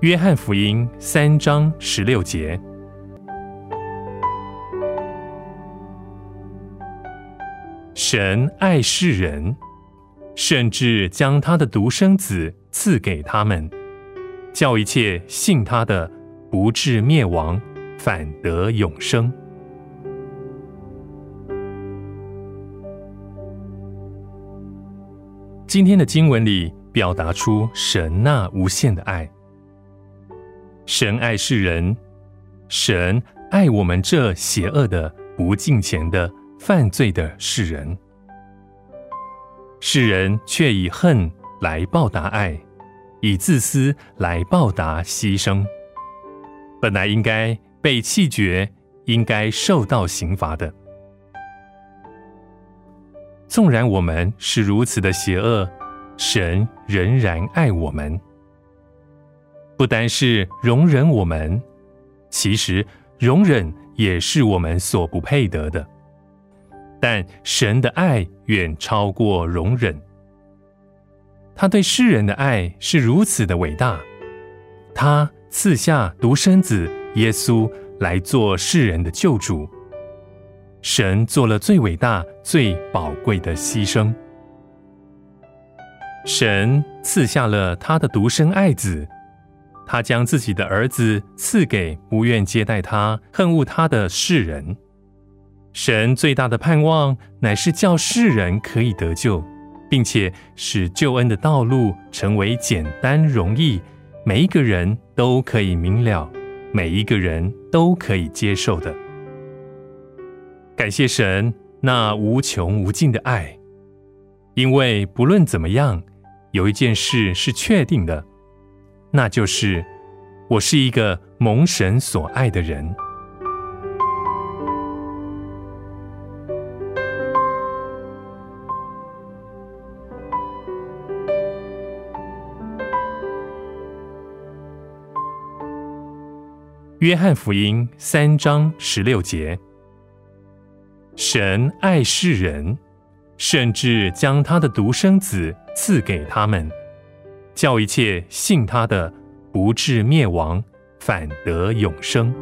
约翰福音三章十六节。神爱世人，甚至将他的独生子赐给他们，叫一切信他的不至灭亡，反得永生。今天的经文里表达出神那无限的爱。神爱世人，神爱我们这邪恶的、不敬虔的。犯罪的世人，世人却以恨来报答爱，以自私来报答牺牲。本来应该被弃绝，应该受到刑罚的。纵然我们是如此的邪恶，神仍然爱我们。不单是容忍我们，其实容忍也是我们所不配得的。但神的爱远超过容忍，他对世人的爱是如此的伟大，他赐下独生子耶稣来做世人的救主。神做了最伟大、最宝贵的牺牲。神赐下了他的独生爱子，他将自己的儿子赐给不愿接待他、恨恶他的世人。神最大的盼望乃是叫世人可以得救，并且使救恩的道路成为简单容易，每一个人都可以明了，每一个人都可以接受的。感谢神那无穷无尽的爱，因为不论怎么样，有一件事是确定的，那就是我是一个蒙神所爱的人。约翰福音三章十六节：神爱世人，甚至将他的独生子赐给他们，叫一切信他的不至灭亡，反得永生。